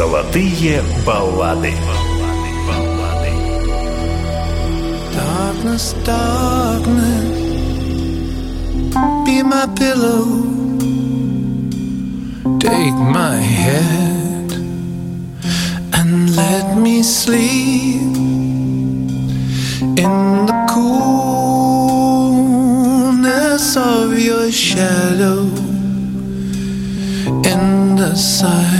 Золотые баллады. Darkness, darkness, be my pillow. Take my head and let me sleep in the coolness of your shadow, in the silence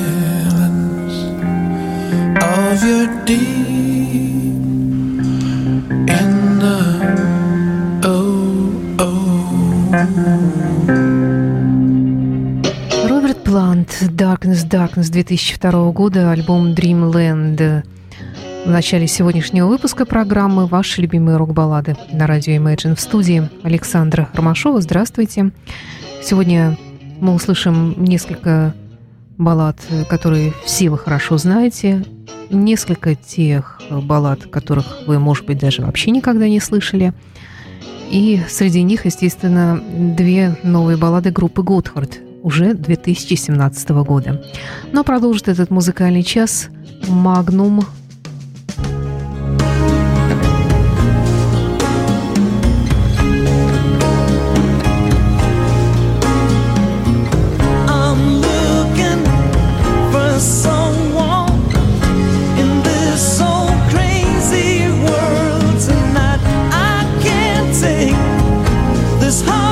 Darkness, Darkness 2002 года, альбом Dreamland. В начале сегодняшнего выпуска программы «Ваши любимые рок-баллады» на радио Imagine в студии Александра Ромашова. Здравствуйте. Сегодня мы услышим несколько баллад, которые все вы хорошо знаете, несколько тех баллад, которых вы, может быть, даже вообще никогда не слышали. И среди них, естественно, две новые баллады группы Готхард уже 2017 года. Но продолжит этот музыкальный час Магнум this so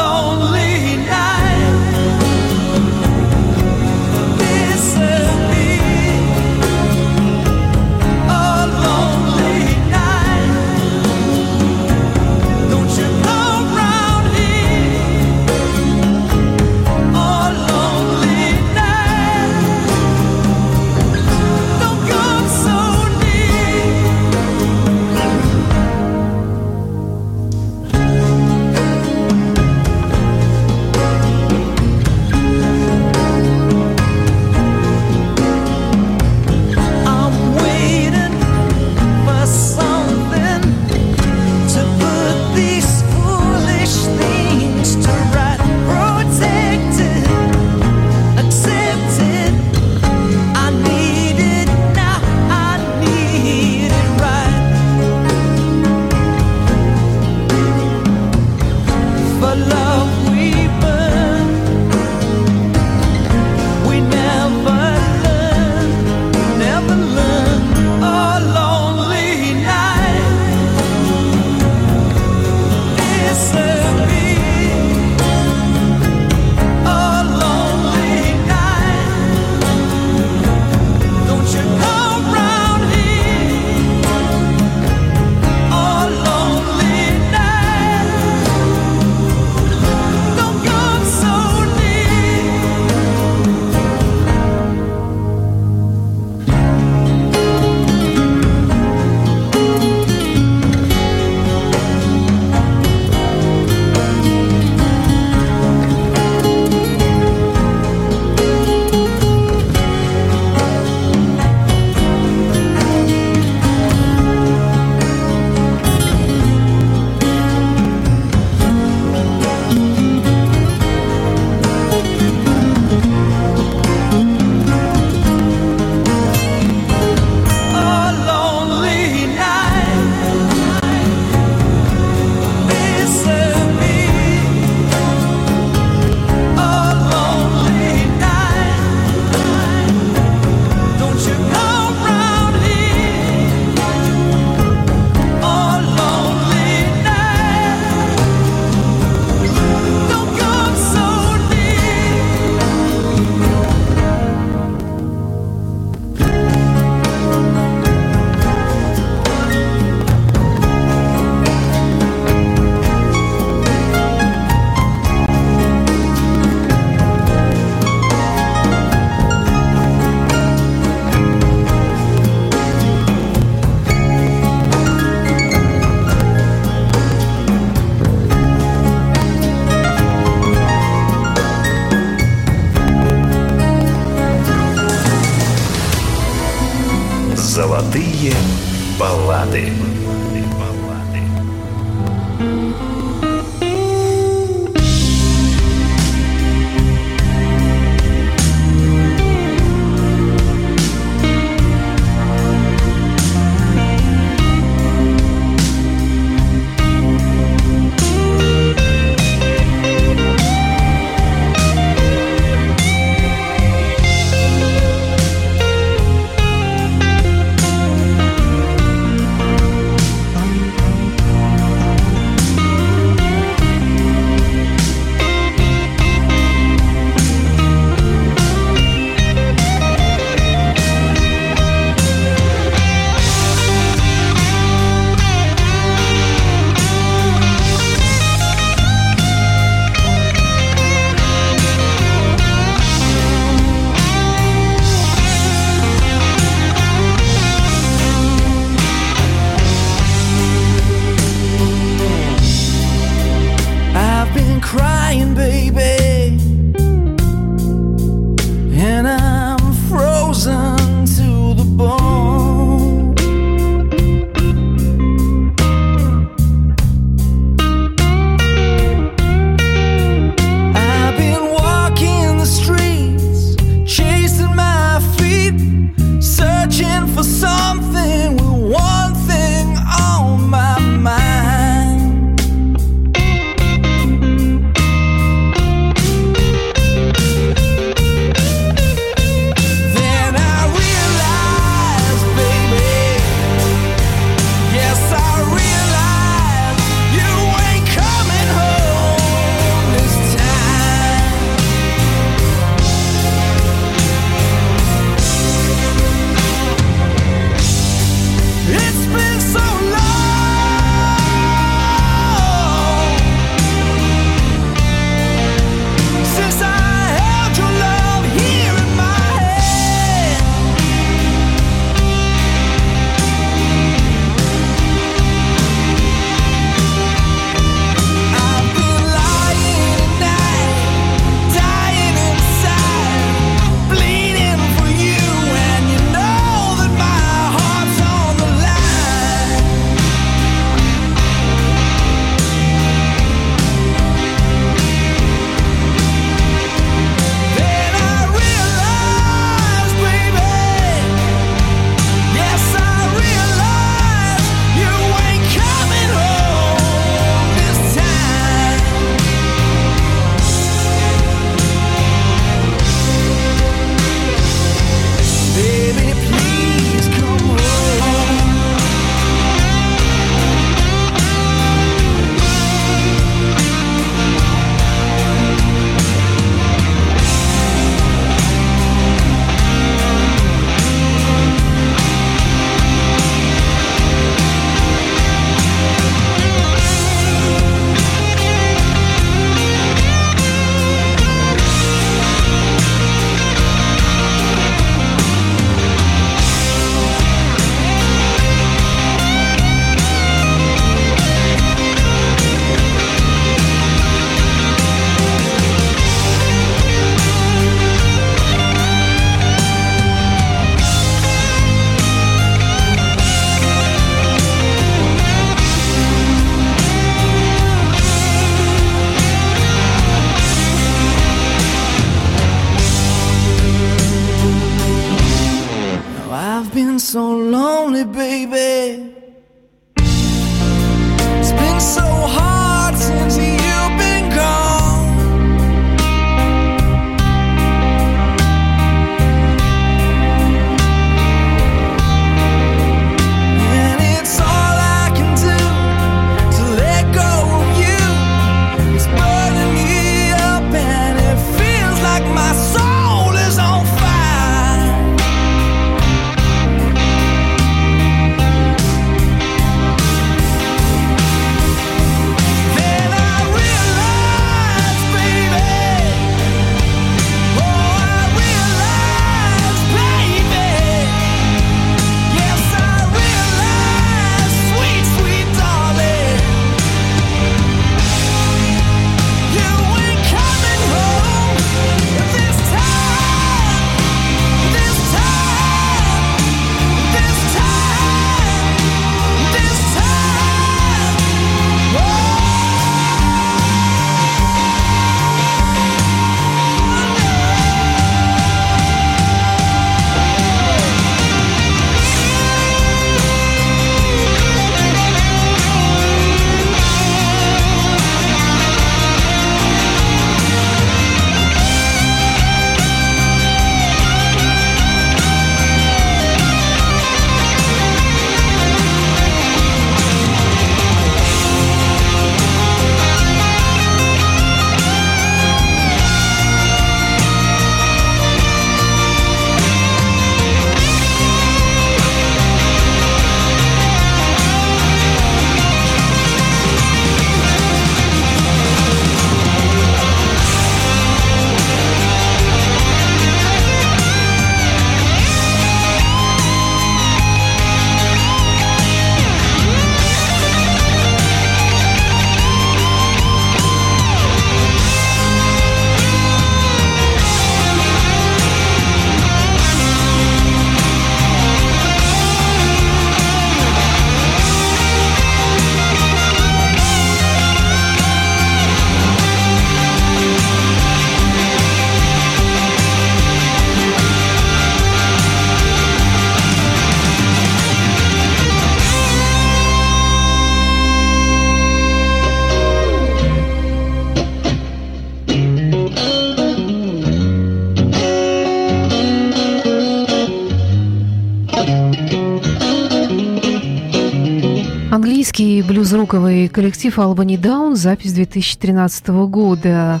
Британский блюз-роковый коллектив Albany Down, запись 2013 года.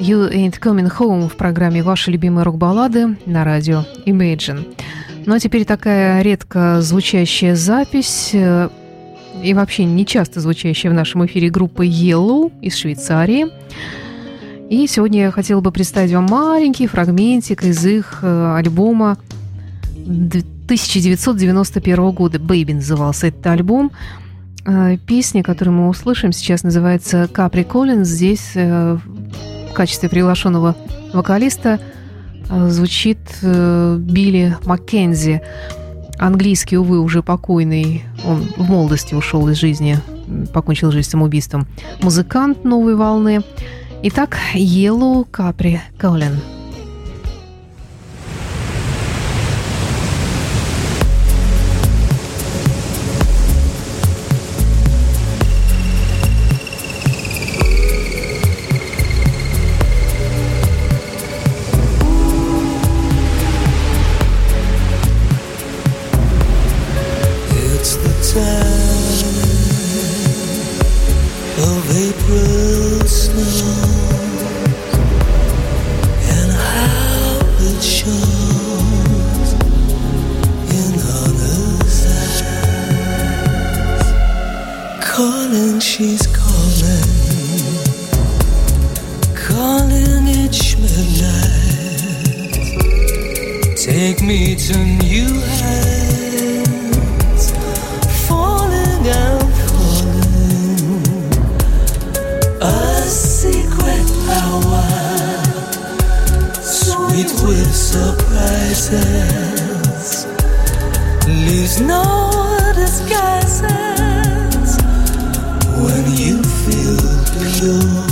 You Ain't Coming Home в программе «Ваши любимые рок-баллады» на радио Imagine. Ну а теперь такая редко звучащая запись э, и вообще не часто звучащая в нашем эфире группа Yellow из Швейцарии. И сегодня я хотела бы представить вам маленький фрагментик из их э, альбома 1991 года. «Baby» назывался этот альбом. Э, песня, которую мы услышим сейчас, называется «Капри Коллинз». Здесь э, в качестве приглашенного вокалиста э, звучит Билли Маккензи. Английский, увы, уже покойный. Он в молодости ушел из жизни, покончил жизнь самоубийством. Музыкант новой волны. Итак, Yellow Capri Colin. Take me to new heights, surprises, leaves no disguises when you feel pure.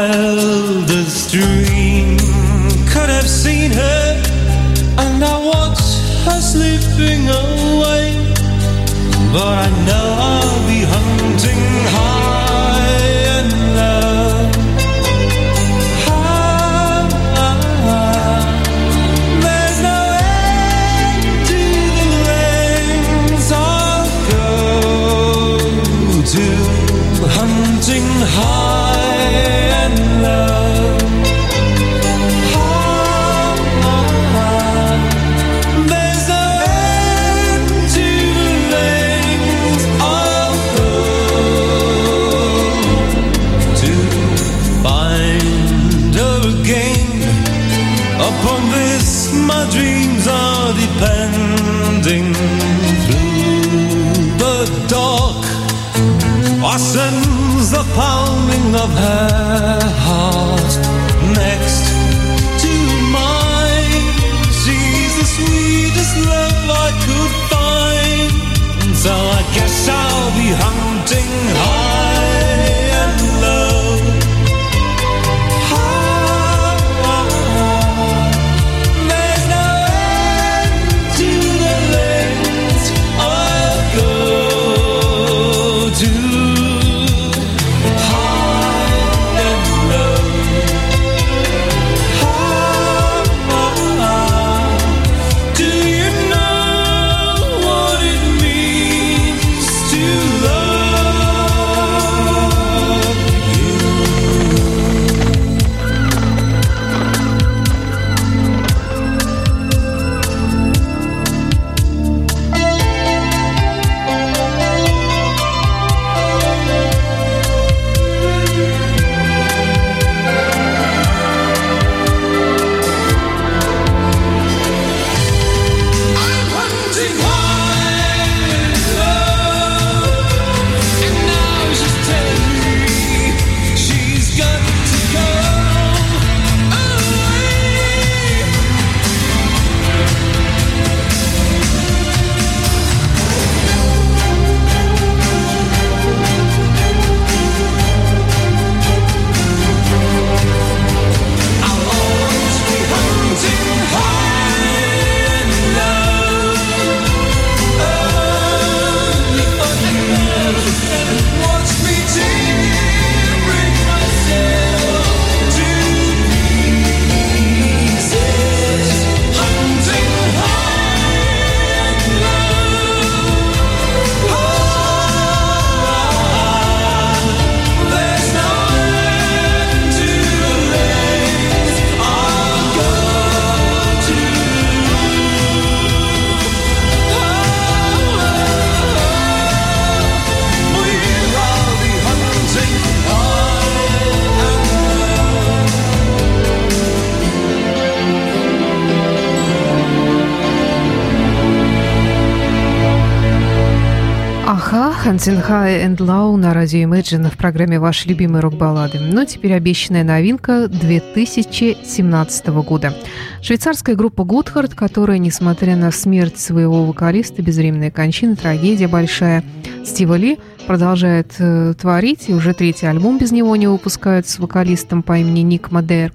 Wildest dream could have seen her. And I watched her slipping away. But I know pounding of her heart Hunting High and Low на радио Imagine в программе «Ваши любимые рок-баллады». Но теперь обещанная новинка 2017 года. Швейцарская группа Гудхард, которая, несмотря на смерть своего вокалиста, безвременная кончина, трагедия большая, Стива Ли продолжает э, творить, и уже третий альбом без него не выпускают с вокалистом по имени Ник Мадер.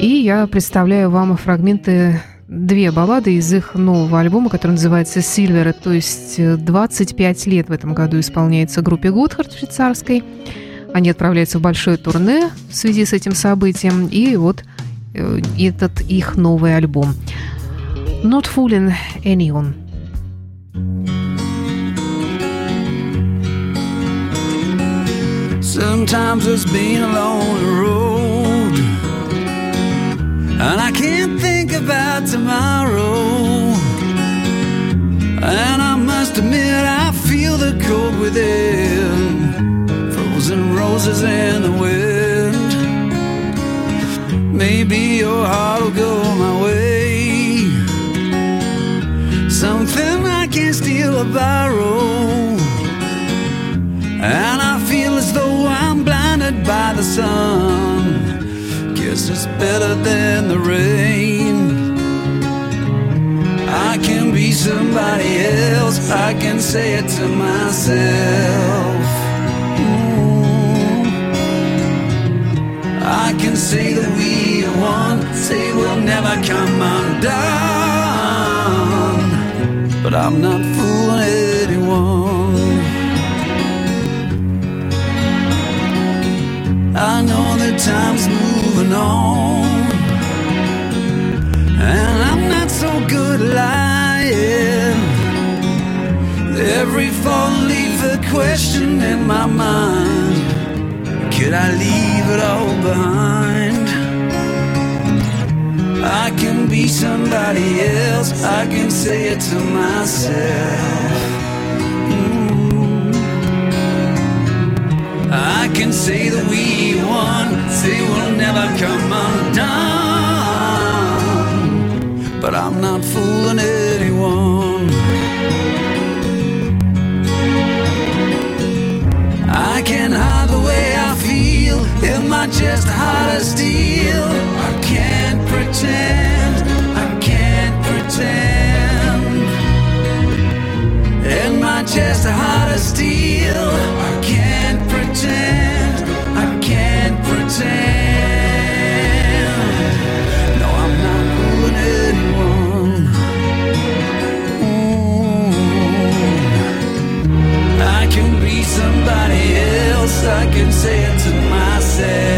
И я представляю вам фрагменты две баллады из их нового альбома, который называется «Silver», то есть э, 25 лет в этом году исполняется группе Гудхард швейцарской. Они отправляются в большое турне в связи с этим событием, и вот э, этот их новый альбом. «Not Fooling Anyone». Sometimes it's been a lonely road, and I can't think about tomorrow. And I must admit, I feel the cold within, frozen roses in the wind. Maybe your heart will go my way, something I can't steal or borrow. And I feel as though I'm blinded by the sun. Just is better than the rain. I can be somebody else, I can say it to myself. Mm. I can say that we are one, say we'll never come undone. But I'm not fooling anyone. I know that time's moving on. And I'm not so good lying. Every fallen leaf a question in my mind. Could I leave it all behind? I can be somebody else. I can say it to myself. I can say that we won, say we'll never come undone. But I'm not fooling anyone. I can hide the way I feel in my chest, heart of steel. I can't pretend, I can't pretend. In my chest, heart of steel. I can't pretend, I can't pretend. No, I'm not fooling anyone. Mm. I can be somebody else. I can say it to myself.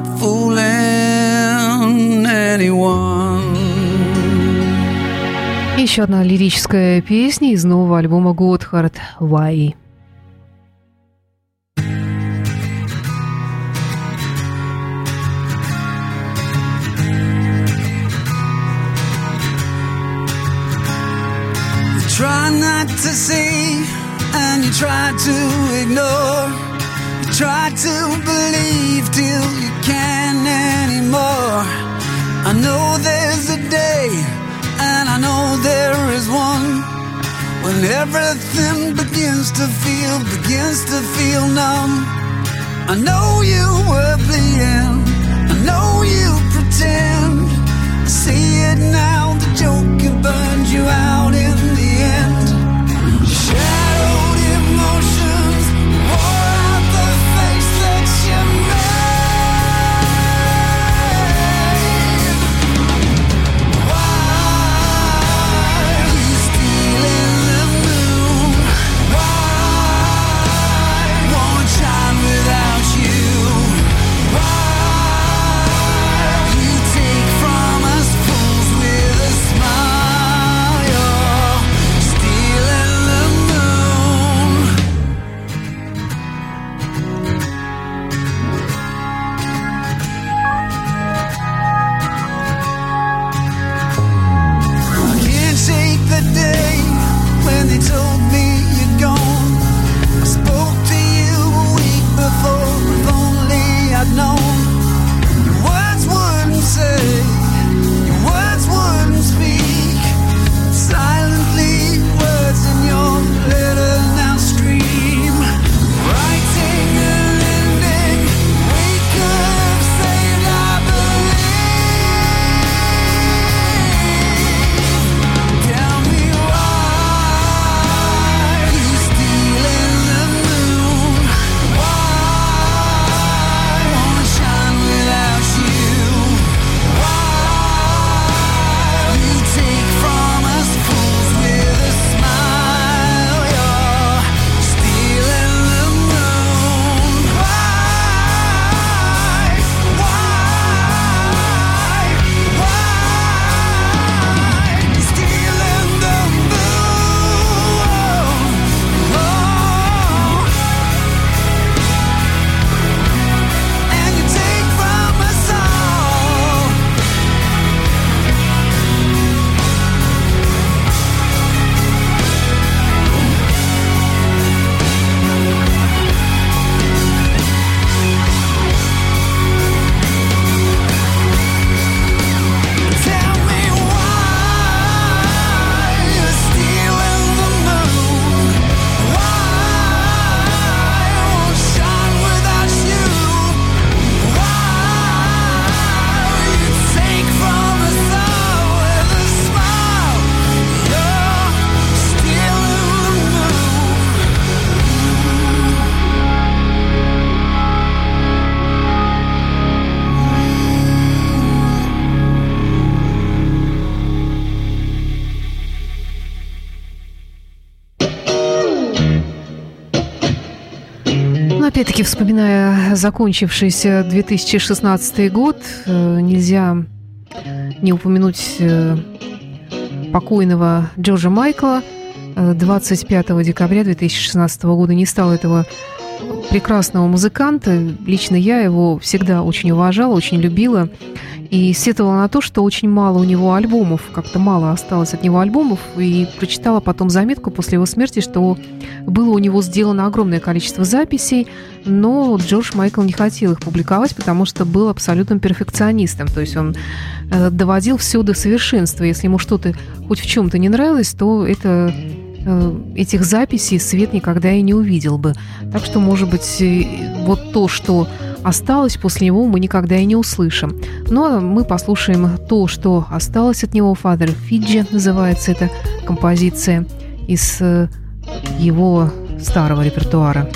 Not fooling anyone. Еще одна лирическая песня из нового альбома Готхард «Why». Try not to see and you try to ignore. Try to believe till you can't anymore. I know there's a day and I know there is one when everything begins to feel, begins to feel numb. I know you were bleeding, I know you pretend. I see it now, the joke it burned you out опять-таки, вспоминая закончившийся 2016 год, э, нельзя не упомянуть э, покойного Джорджа Майкла. 25 э, декабря 2016 года не стало этого прекрасного музыканта. Лично я его всегда очень уважала, очень любила. И сетовала на то, что очень мало у него альбомов, как-то мало осталось от него альбомов. И прочитала потом заметку после его смерти, что было у него сделано огромное количество записей, но Джордж Майкл не хотел их публиковать, потому что был абсолютным перфекционистом. То есть он э, доводил все до совершенства. Если ему что-то хоть в чем-то не нравилось, то это этих записей свет никогда и не увидел бы. Так что, может быть, э, вот то, что осталось после него, мы никогда и не услышим. Но мы послушаем то, что осталось от него. Father Фиджи называется эта композиция из э, его старого репертуара.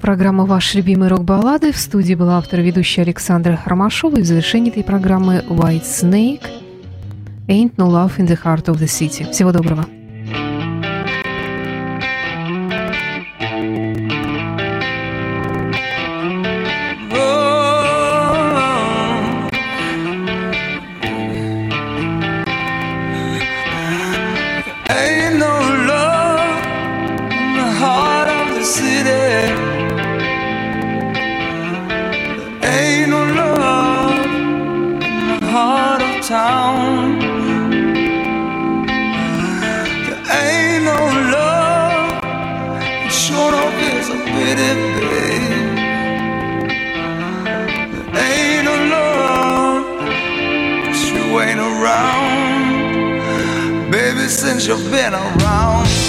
программа «Ваш любимый рок-баллады». В студии была автор и ведущая Александра Хармашова. И в завершении этой программы «White Snake» «Ain't no love in the heart of the city». Всего доброго. is a pity, babe. There ain't no love, cause you ain't around. Baby, since you've been around.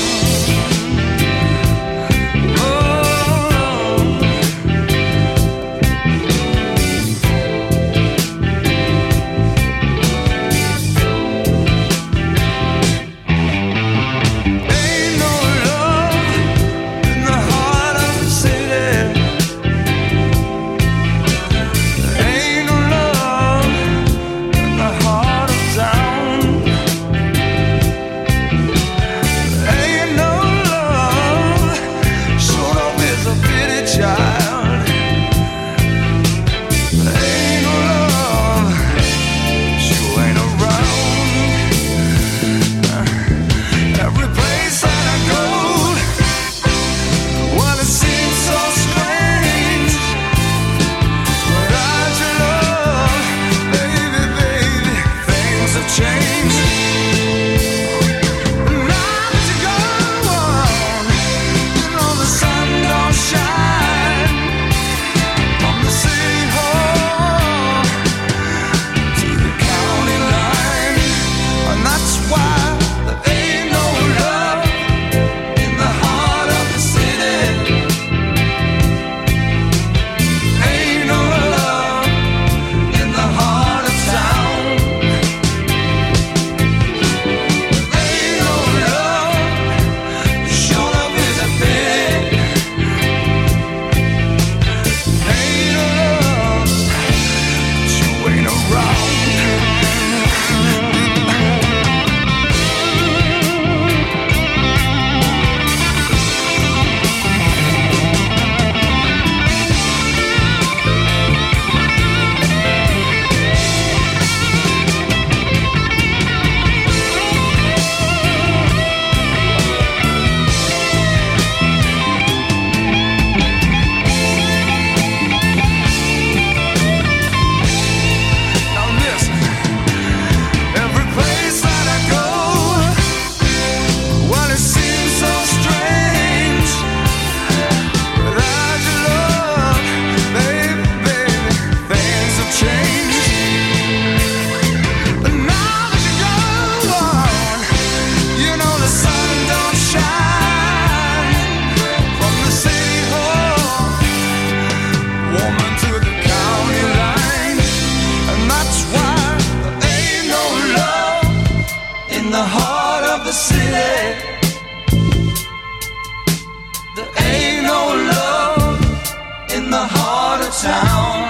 sound.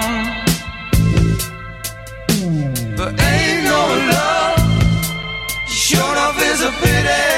But ain't no love, short off is a pity.